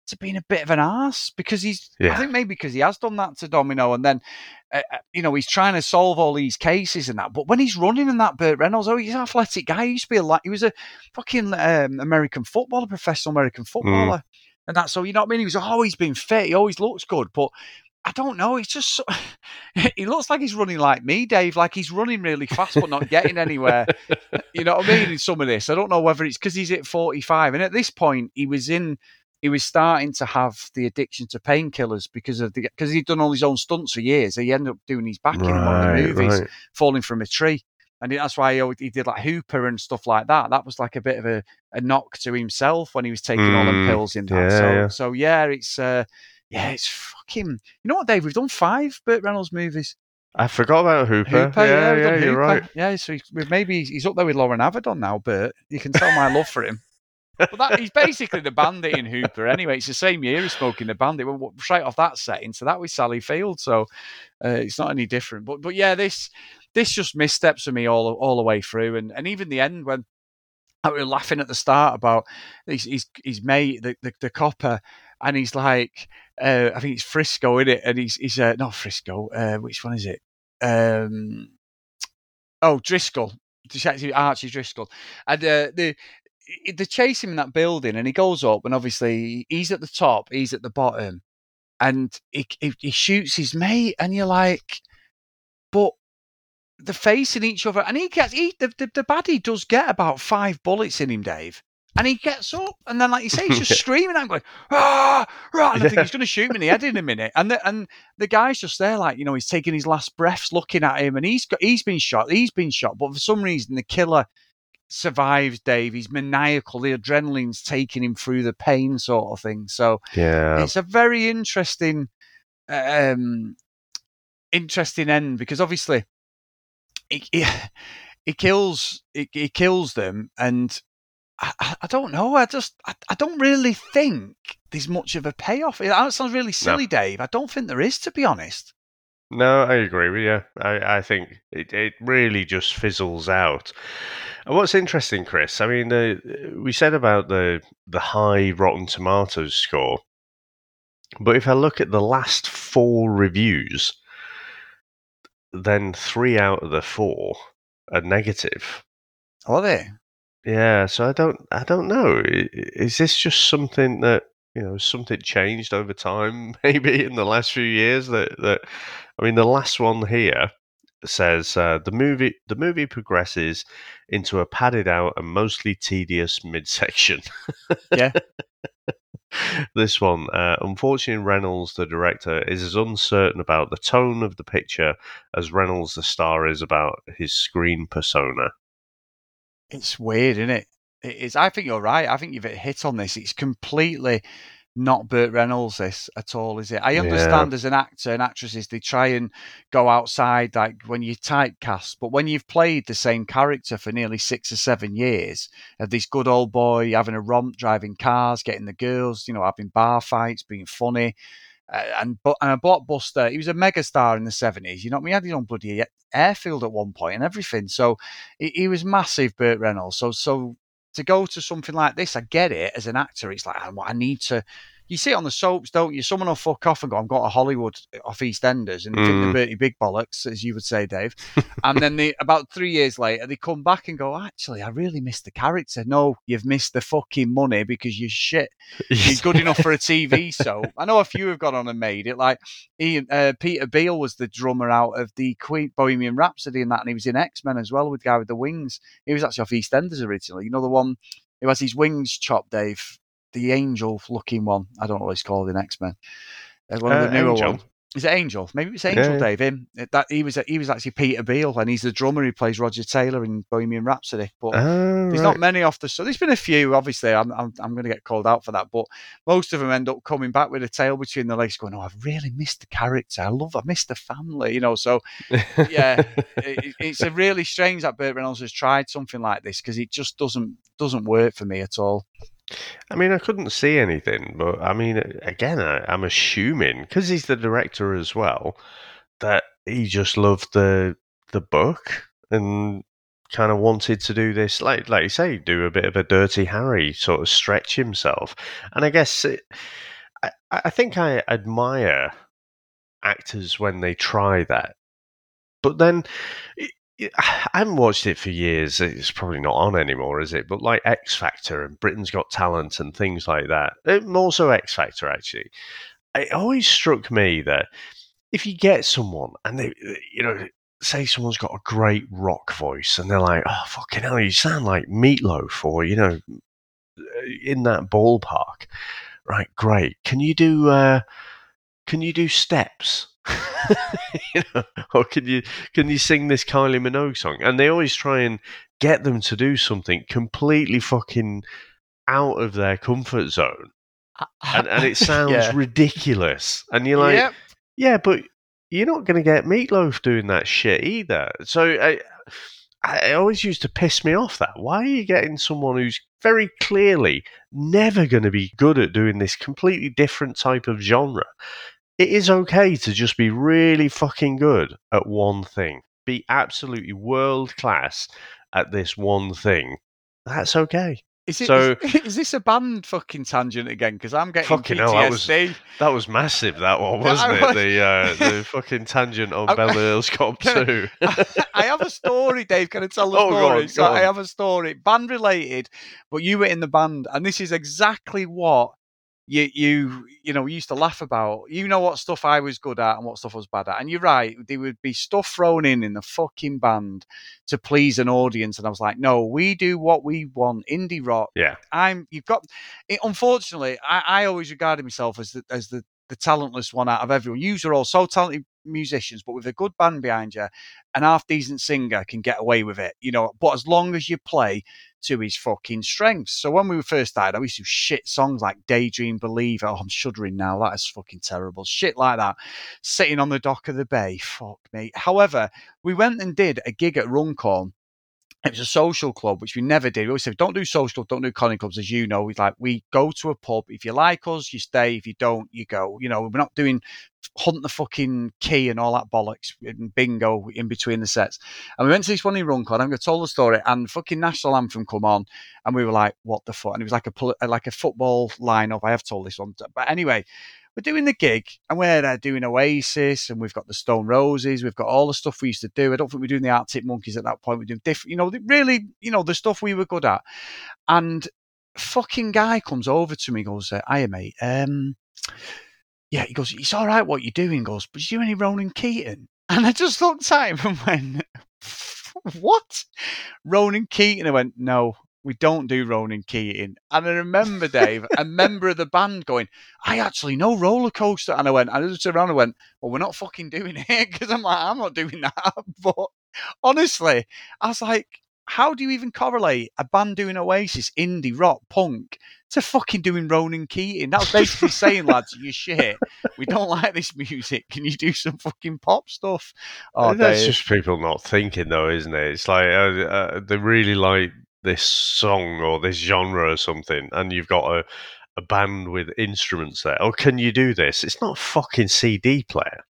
to being a bit of an ass because he's. I think maybe because he has done that to Domino, and then uh, you know he's trying to solve all these cases and that. But when he's running in that Burt Reynolds, oh, he's an athletic guy. He used to be a like he was a fucking um, American footballer, professional American footballer, and that's so you know what I mean. He was always been fit. He always looks good, but. I don't know. He's just so, he looks like he's running like me, Dave. Like he's running really fast but not getting anywhere. you know what I mean? In some of this, I don't know whether it's because he's at forty five, and at this point, he was in. He was starting to have the addiction to painkillers because of the because he'd done all his own stunts for years. He ended up doing his back in one of the movies, right. falling from a tree, and that's why he, he did like Hooper and stuff like that. That was like a bit of a, a knock to himself when he was taking all them Mm, pills in that. yeah, so yeah. so yeah, it's uh, yeah, it's fucking. You know what, Dave? We've done five Burt Reynolds movies. I forgot about Hooper. Hooper, yeah, yeah, yeah, you're right. Yeah, so he's, maybe he's up there with Loren Avedon now, Burt. You can tell my love for him. But that, he's basically the bandit in Hooper anyway. It's the same year he's Smokey and the Bandit. Well, straight off that setting, so that was Sally Field. So uh, it's not any different. But but yeah, this this just missteps for me all all the way through, and and even the end when I was laughing at the start about his his, his mate, the, the the copper, and he's like, uh, I think it's Frisco in it, and he's he's uh, not Frisco. Uh, which one is it? Um, oh, Driscoll. Actually Archie Driscoll, and uh, the they chase him in that building, and he goes up, and obviously he's at the top, he's at the bottom, and he he, he shoots his mate, and you're like, but they're facing each other, and he gets he the, the the baddie does get about five bullets in him, Dave. And he gets up, and then, like you say, he's just screaming. I'm going, ah, right. And I think he's going to shoot me in the head in a minute. And the, and the guy's just there, like you know, he's taking his last breaths, looking at him, and he's got he's been shot. He's been shot, but for some reason, the killer survives. Dave, he's maniacal. The adrenaline's taking him through the pain, sort of thing. So Yeah. it's a very interesting, um, interesting end because obviously, he, he, he kills he, he kills them, and I, I- don't know. I just I, I don't really think there's much of a payoff. It that sounds really silly, Dave. I don't think there is, to be honest. No, I agree with you. I, I think it, it really just fizzles out. And what's interesting, Chris? I mean, the, we said about the the high Rotten Tomatoes score, but if I look at the last four reviews, then three out of the four are negative. Are they? Yeah, so I don't, I don't know. Is this just something that you know, something changed over time, maybe in the last few years? That that, I mean, the last one here says uh, the movie the movie progresses into a padded out and mostly tedious midsection. Yeah. this one, uh, unfortunately, Reynolds, the director, is as uncertain about the tone of the picture as Reynolds, the star, is about his screen persona. It's weird, isn't it? It is. I think you're right. I think you've hit on this. It's completely not Burt Reynolds this at all, is it? I understand as an actor and actresses they try and go outside like when you typecast, but when you've played the same character for nearly six or seven years, of this good old boy having a romp, driving cars, getting the girls, you know, having bar fights, being funny, Uh, and but and a blockbuster. He was a megastar in the seventies. You know, he had his own bloody airfield at one point and everything. So he, he was massive, Burt Reynolds. So so to go to something like this, I get it as an actor. It's like I, I need to. You see it on the soaps, don't you? Someone will fuck off and go, "I'm going to Hollywood off EastEnders," and they think Mm. they're Bertie Big Bollocks, as you would say, Dave. and then they, about three years later, they come back and go, "Actually, I really missed the character." No, you've missed the fucking money because you're shit. You're good enough for a TV soap. I know a few have gone on and made it. Like Ian, uh, Peter Beale was the drummer out of the Queen Bohemian Rhapsody and that, and he was in X Men as well with the guy with the wings. He was actually off EastEnders originally. You know the one who has his wings chopped, Dave, the angel-looking one. I don't know what he's called in X Men. Uh, one of Uh, the newer Angel. ones. Is it Angel? Maybe it's Angel, yeah. Dave. Him. That he was. He was actually Peter Beale, and he's the drummer who plays Roger Taylor in Bohemian Rhapsody. But Ah, there's right. not many off the. So there's been a few. Obviously, I'm I'm, I'm going to get called out for that. But most of them end up coming back with a tail between their legs, going, "Oh, I've really missed the character. I love. I missed the family." You know. So yeah, it, it's a really strange that Burt Reynolds has tried something like this because it just doesn't doesn't work for me at all. I mean, I couldn't see anything, but I mean, again, I, I'm assuming because he's the director as well that he just loved the the book and kind of wanted to do this, like like you say, do a bit of a dirty Harry, sort of stretch himself. And I guess it, I I think I admire actors when they try that, but then I haven't watched it for years. It's probably not on anymore, is it? But like X Factor and Britain's Got Talent and things like that. More so X Factor, actually. It always struck me that if you get someone and they, you know, say someone's got a great rock voice and they're like, oh, fucking hell, you sound like Meatloaf or, you know, in that ballpark. Right, great. Can you do, uh, can you do steps? you know, or can you can you sing this Kylie Minogue song? And they always try and get them to do something completely fucking out of their comfort zone, and, and it sounds Yeah. ridiculous. And you're like, Yep. yeah, but you're not going to get Meatloaf doing that shit either. So I, I always used to piss me off that. Why are you getting someone who's very clearly never going to be good at doing this completely different type of genre? It is okay to just be really fucking good at one thing. Be absolutely world class at this one thing. That's okay. Is, it, so is, is this a band fucking tangent again? Because I'm getting fucking PTSD. hell, that was that was massive. That one wasn't I it? The uh, the fucking tangent on Beverly Hills Cop Two. I have a story, Dave. Can I tell the Oh, go story? on, so go I have a story, band related, but you were in the band, and this is exactly what you you you know we used to laugh about. You know what stuff I was good at and what stuff I was bad at, and you're right. There would be stuff thrown in in the fucking band to please an audience, and I was like, no, we do what we want, indie rock. Yeah. I'm. You've got. It, unfortunately, I, I always regarded myself as the, as the the talentless one out of everyone. You are all so talented musicians, but with a good band behind you, an half decent singer can get away with it, you know. But as long as you play to his fucking strengths. So when we were first started, I used to shit songs like Daydream Believer. Oh, I'm shuddering now. That is fucking terrible. Shit like that. Sitting on the dock of the bay. Fuck me. However, we went and did a gig at Runcorn it was a social club, which we never did. We always said, don't do social don't do conning clubs, as you know. We like we go to a pub. If you like us, you stay. If you don't, you go. You know, we're not doing hunt the fucking key and all that bollocks and bingo in between the sets. And we went to this one in Runcorn. I'm going to tell the story, and fucking national anthem come on, and we were like, what the fuck? And it was like a like a football lineup. I have told this one, but anyway. We're doing the gig and we're there doing Oasis and we've got the Stone Roses. We've got all the stuff we used to do. I don't think we're doing the Arctic Monkeys at that point. We're doing different, you know, really, you know, the stuff we were good at. And fucking guy comes over to me, goes, uh, "Hiya, mate. Um, yeah." He goes, "It's all right what you're doing." Goes, "But you do any Ronan Keaton?" And I just looked at him and went, "What?" Ronan Keaton. I went, "No." We don't do Ronan Keating. And I remember, Dave, a member of the band going, I actually know roller coaster. And I went, I turned around and went, Well, we're not fucking doing it. Because I'm like, I'm not doing that. But honestly, I was like, how do you even correlate a band doing Oasis, indie, rock, punk to fucking doing Ronan Keating? That was basically saying, lads, you shit. We don't like this music. Can you do some fucking pop stuff? Oh, That's Dave. just people not thinking, though, isn't it? It's like uh, uh, they really like this song or this genre or something, and you've got a, a band with instruments there. Oh, can you do this? It's not a fucking CD player.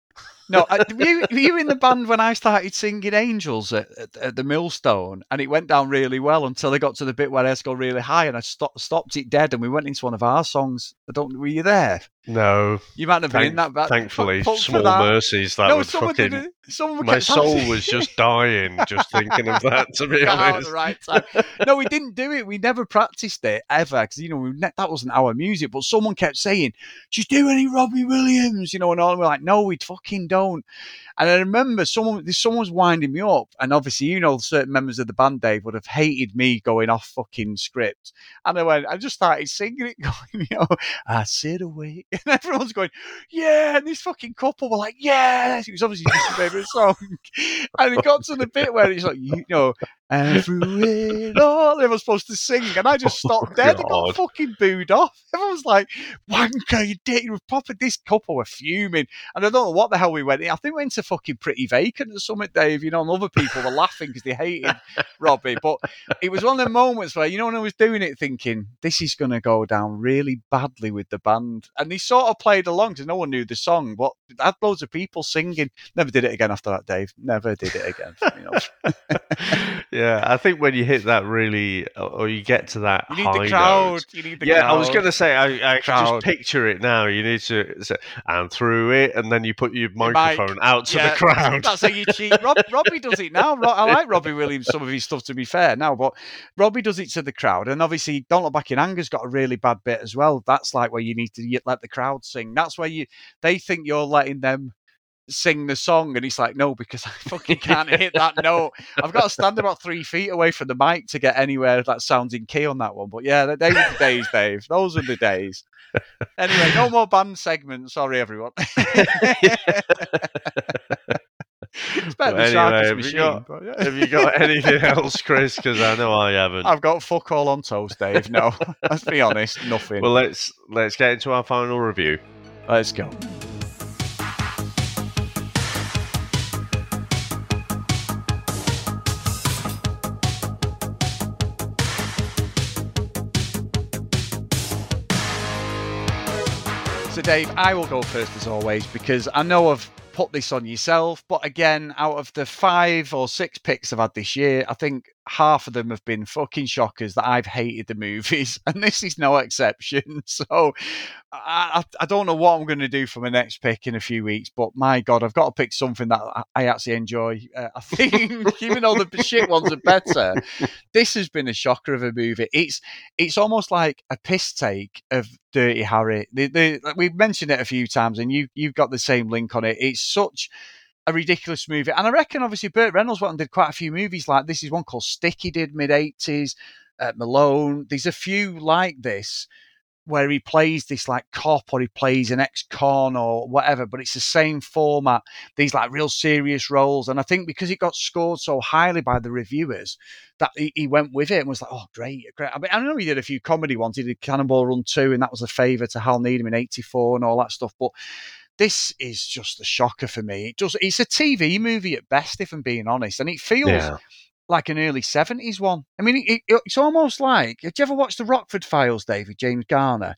No, I, were, you, were you in the band when I started singing Angels at, at, at the Millstone? And it went down really well until I got to the bit where I go really high and I stopped, stopped it dead and we went into one of our songs. I don't, were you there? No, You might have been in that. But thankfully, small that- mercies. That No, someone fucking. did it. Someone My soul was just dying just thinking of that. To be ah, at honest, right time. No, we didn't do it. We never practiced it ever because you know we that wasn't our music. But someone kept saying, "Do you do any Robbie Williams," you know, and all. And we're like, "No, we fucking don't." And I remember someone, someone was winding me up, and obviously, you know, certain members of the band, Dave, would have hated me going off fucking script. And I went, I just started singing it, going, you know, I sit awake, and everyone's going, yeah. And this fucking couple were like, yes. It was obviously just their favorite song, and it got to the bit where it's like, you know, and through it all, everyone's supposed to sing, and I just oh stopped dead. I got fucking booed off. Everyone's like, "Wanker, you dick!" You were proper. This couple were fuming, and I don't know what the hell we went. in. I think we went to fucking Pretty Vacant or something, Dave. You know, and other people were laughing because they hated Robbie. But it was one of the moments where you know when I was doing it, thinking this is going to go down really badly with the band, and they sort of played along because no one knew the song, but I had loads of people singing. Never did it again after that, Dave. Never did it again. Yeah, I think when you hit that really, or you get to that You need high the crowd. note- You need the yeah, crowd. I was going to say, I, I just picture it now. You need to say, and through it, and then you put your mic, microphone out to Yeah, the crowd. That's how you cheat. Rob, Robbie does it now. I like Robbie Williams, some of his stuff, to be fair, now, but Robbie does it to the crowd. And obviously, Don't Look Back in Anger's got a really bad bit as well. That's like where you need to let the crowd sing. That's where you they think you're letting them sing the song. And he's like, no, because I fucking can't hit that note. I've got to stand about three feet away from the mic to get anywhere that sounds in key on that one. But yeah, they were the days, Dave. Those are the days. Anyway, no more band segments. Sorry, everyone. It's better than anyway, have you, machine. got, but yeah. have you got anything else, Chris? Because I know I haven't. I've got fuck all on toast, Dave. No, let's be honest, nothing. Well, let's let's get into our final review. let's go. Dave, I will go first as always because I know I've put this on yourself, but again, out of the five or six picks I've had this year, I think half of them have been fucking shockers that I've hated the movies, and this is no exception. So, I, I don't know what I'm going to do for my next pick in a few weeks, but my God, I've got to pick something that I- actually enjoy. Uh, I think, even though the shit ones are better, this has been a shocker of a movie. It's it's almost like a piss take of Dirty Harry. The, the, we've mentioned it a few times, and you you've got the same link on it. It's such a ridiculous movie, and I reckon obviously Burt Reynolds went and did quite a few movies like this. Is one called Stick he did mid eighties. Uh, Malone. There's a few like this where he plays this like cop or he plays an ex-con or whatever, but it's the same format. These like real serious roles, and I think because it got scored so highly by the reviewers, that he, he went with it and was like, "Oh, great, great." I mean, I know he did a few comedy ones. He did Cannonball Run two, and that was a favour to Hal Needham in '84 and all that stuff. But this is just a shocker for me. It just it's a TV movie at best, if I'm being honest, and it feels Yeah. like an early '70s one. I mean, it, it, it's almost like. Have you ever watched the Rockford Files, David James Garner?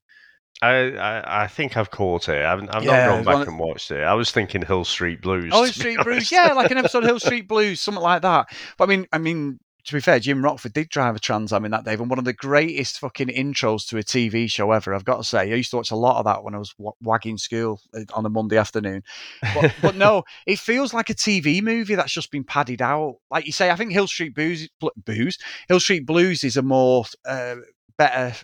I, I I think I've caught it. I've, I've Yeah, not gone back and watched it. I was thinking Hill Street Blues. Oh, Street Blues, yeah, like an episode of Hill Street Blues, something like that. But I mean, I mean, to be fair, Jim Rockford did drive a Trans Am in that, Dave, and one of the greatest fucking intros to a TV show ever. I've got to say, I used to watch a lot of that when I was wa- wagging school uh, on a Monday afternoon. But, but no, it feels like a TV movie that's just been padded out. Like you say, I think Hill Street Blues, Blues, Hill Street Blues is a more uh, better.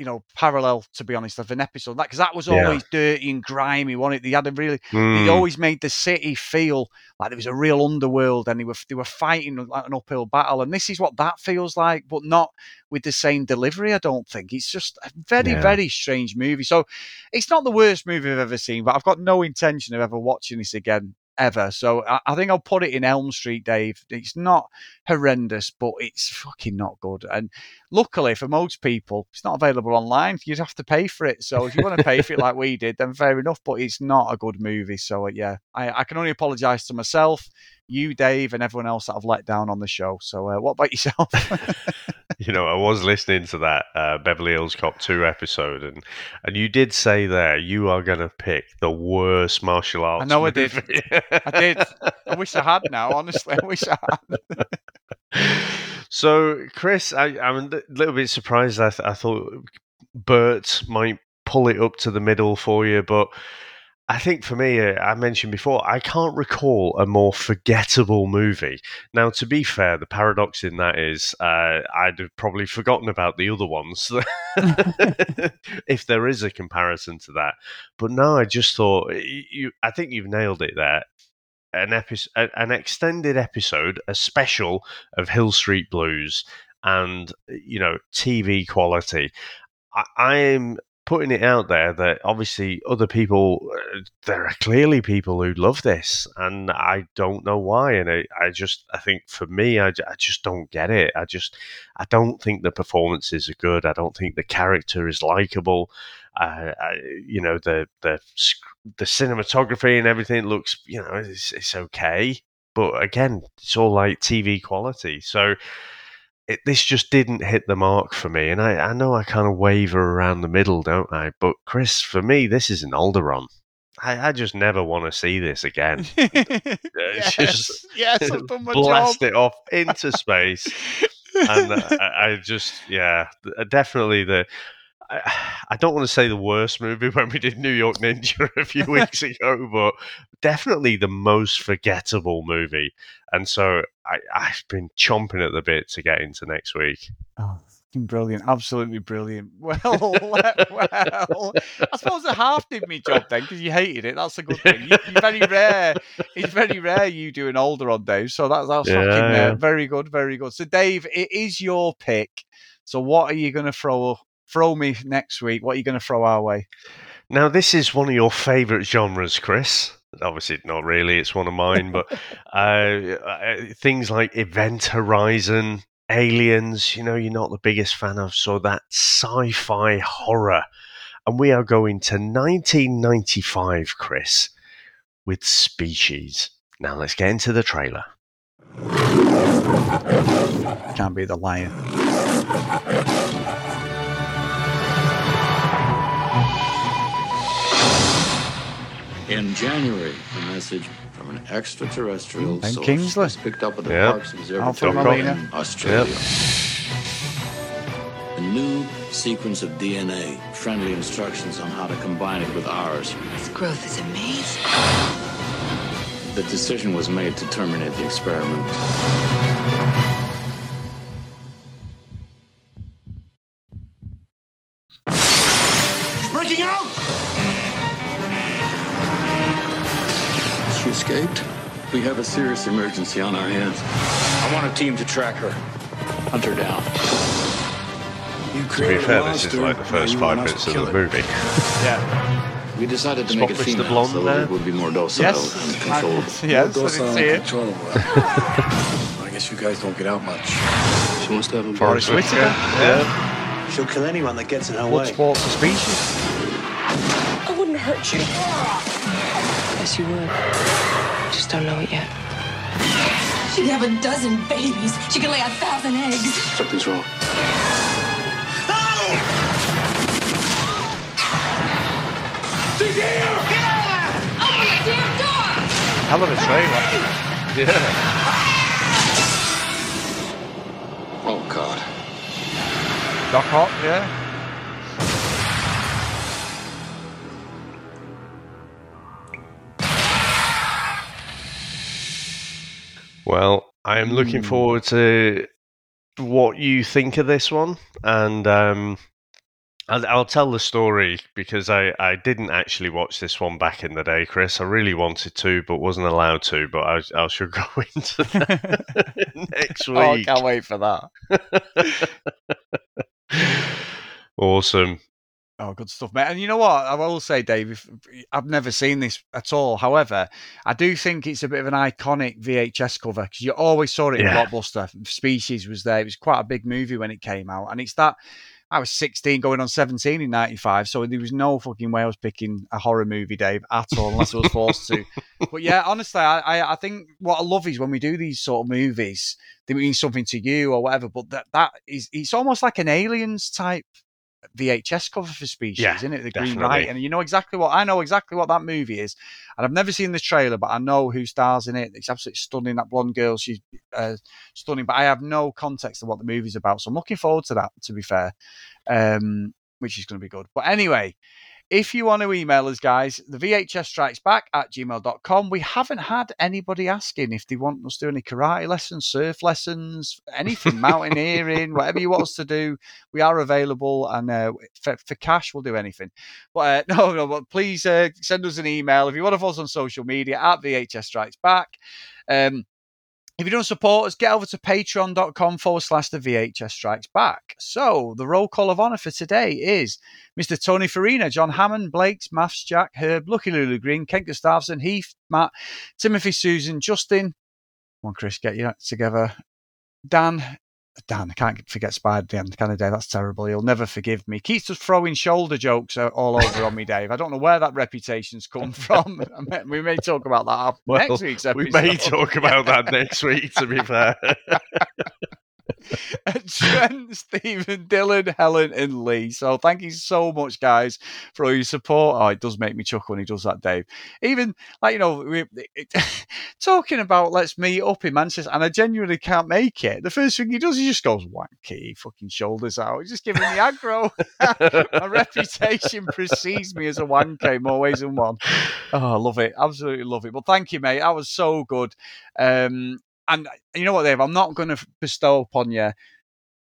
You know, parallel to be honest, of an episode that because that was Yeah. always dirty and grimy. Wasn't it? They had a really he Mm. always made the city feel like there was a real underworld and they were they were fighting like an uphill battle and this is what that feels like but not with the same delivery i don't think it's just a very Yeah. very strange movie so it's not the worst movie i've ever seen but i've got no intention of ever watching this again ever so i, I think i'll put it in elm street dave. It's not horrendous but it's fucking not good and luckily for most people it's not available online you'd have to pay for it so if you want to pay for it like we did then fair enough but it's not a good movie so uh, yeah I, I can only apologize to myself you dave and everyone else that i've let down on the show so uh, what about yourself You know, I was listening to that uh, Beverly Hills Cop 2 episode, and, and you did say there you are going to pick the worst martial arts i know i did. i did. I wish i had now honestly. I wish i had. So, Chris, I, I'm a little bit surprised. I, th- I thought Burt might pull it up to the middle for you, but I think for me, uh, I mentioned before, I can't recall a more forgettable movie. Now, to be fair, the paradox in that is uh, I'd have probably forgotten about the other ones if there is a comparison to that. But no, I just thought you. I think you've nailed it there an episode, an extended episode, a special of Hill Street Blues, and you know TV quality. I am putting it out there that obviously other people, uh, there are clearly people who love this, and I don't know why. And I, I just, I think for me, I, I just don't get it. I just, I don't think the performances are good. I don't think the character is likable. Uh, I, you know, the the the cinematography and everything looks, you know, it's, it's okay. But again, it's all like TV quality. So it, this just didn't hit the mark for me. And I, I know I kind of waver around the middle, don't I? But Chris, for me, this is an Alderaan. I, I just never want to see this again. Yes, just yes, I've done my blast job. it off into space, and uh, I, I just yeah, definitely the. I, I don't want to say the worst movie when we did New York Ninja a few weeks ago, but definitely the most forgettable movie. And so I, I've been chomping at the bit to get into next week. Oh, brilliant. Absolutely brilliant. Well, well, I suppose the half did me job then because you hated it. That's a good thing. You, you're very rare. It's very rare you do an Alderaan Dave. So that's, that's Yeah, fucking uh, very good. Very good. So, Dave, it is your pick. So, what are you going to throw throw me next week? What are you going to throw our way? Now, this is one of your favourite genres, Chris. Obviously, not really. It's one of mine, but uh, uh, things like Event Horizon, Aliens. You know, you're not the biggest fan of, so that sci-fi horror. And we are going to 1995, Chris, with Species. Now, let's get into the trailer. Can't be the lion. In January, a message from an extraterrestrial Ben source Kingsley. was picked up at the Yep. Parkes Observatory in Australia. A new sequence of DNA, friendly instructions on how to combine it with ours. This growth is amazing. The decision was made to terminate the experiment. Breaking out! She escaped? We have a serious emergency on our hands. I want a team to track her. Hunt her down. You To be fair, this is like the first five minutes of the it. movie. Yeah. We decided to Spot make it Mr. female Blonde so there? that it would be more docile Yes. and I- controllable. yes, I didn't Docile see and it. controllable. I guess you guys don't get out much. She wants to have a Forrest baby. Whitaker. Yeah. She'll kill anyone that gets in her Blood sports and species. I wouldn't hurt you. Yes, you would. Just don't know it yet. She could have a dozen babies. She could lay a thousand eggs. Something's wrong. Open the damn door! Hell of a trailer. Yeah. Oh, God. Doc Hot, yeah. I am looking Hmm. forward to what you think of this one, and um, I'll, I'll tell the story because I, I didn't actually watch this one back in the day, Chris. I really wanted to, but wasn't allowed to. But I, I should go into that next Oh, I can't wait for that. awesome. Oh, good stuff, mate. And you know what? I will say, Dave, if, I've never seen this at all. However, I do think it's a bit of an iconic VHS cover because you always saw it in Yeah. Blockbuster. Species was there. It was quite a big movie when it came out. And it's that I was 16 going on 17 in 95. So there was no fucking way I was picking a horror movie, Dave, at all, unless I was forced to. But yeah, honestly, I, I, I think what I love is when we do these sort of movies, they mean something to you or whatever. But that that is, it's almost like an aliens type VHS cover for Species, Yeah, isn't it? The Green definitely. Light, and you know exactly what I know exactly what that movie is, and I've never seen the trailer, but I know who stars in it. It's absolutely stunning. That blonde girl, she's uh, stunning, but I have no context of what the movie's about, so I'm looking forward to that. To be fair, um, which is going to be good. But anyway. If you want to email us, guys, the VHS strikes back at gmail.com. We haven't had anybody asking if they want us to do any karate lessons, surf lessons, anything, mountaineering, whatever you want us to do. We are available and uh, for, for cash we'll do anything. But uh, no no but please uh, send us an email. If you want to follow us on social media at vhs strikes back. Um, if you don't support us, get over to patreon.com forward slash the VHS Strikes Back. So, the roll call of honour for today is Mr. Tony Farina, John Hammond, Blakes, Maths Jack, Herb, Lucky Lulu Green, Kent Gustafson, Heath, Matt, Timothy Susan, Justin. Come on, Chris, get you together. Dan, Dan, I can't forget Spider Dan, can I, Dave? That's terrible. He'll never forgive me. Keeps just throwing shoulder jokes uh, all over on me, Dave. I don't know where that reputation's come from. We may talk about that Well, next week's episode. we may talk about that next week, to be fair. Trent, Stephen, Dylan, Helen, and Lee. So thank you so much, guys, for all your support. Oh, it does make me chuckle when he does that, Dave. Even like you know, we, it, talking about let's meet up in Manchester, and I genuinely can't make it. The first thing he does, he just goes wanky, fucking shoulders out. He's just giving me aggro. My reputation precedes me as a wanker in more ways than one. Oh, I love it, absolutely love it. But thank you, mate. That was so good. Um, and you know what, Dave? I'm not going to bestow upon you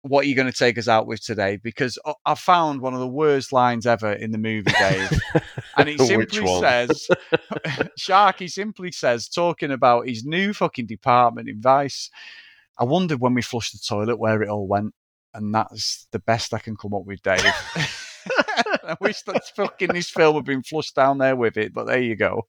what you're going to take us out with today because I- found one of the worst lines ever in the movie, Dave. and he simply says, Sharky simply says, talking about his new fucking department in Vice. I wondered when we flushed the toilet where it all went. And that's the best I can come up with, Dave. I wish that fucking this film had been flushed down there with it, but there you go.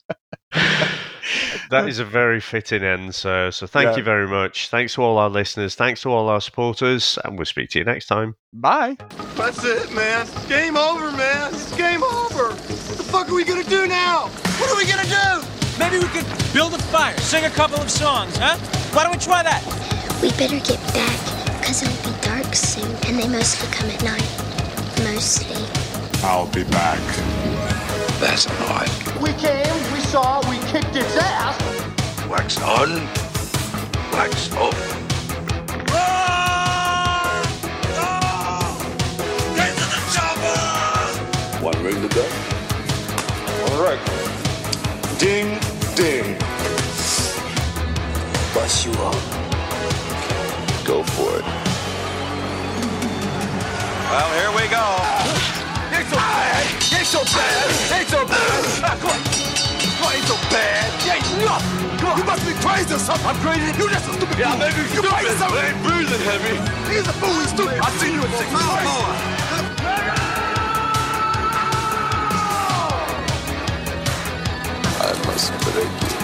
That is a very fitting end, sir. So thank Yeah. you very much. Thanks to all our listeners. Thanks to all our supporters. And we'll speak to you next time. Bye. That's it, man. Game over, man. It's game over. What the fuck are we gonna do now? What are we gonna do? Maybe we could build a fire, sing a couple of songs, huh? Why don't we try that? We better get back, because it'll be dark soon, and they mostly come at night. Mostly. I'll be back. That's odd. We came, we saw, we kicked its ass. Wax on, wax off. One ring to go. All right. Ding, ding. Bust you up. Go for it. Well, here we go. Ain't so bad. Ain't so bad. Ain't so bad. yourself upgraded. You just a stupid yeah, fool. maybe you stupid. Yourself. Ain't breathing heavy. He's a fool. He's stupid. I've seen you at six. months. I must break you.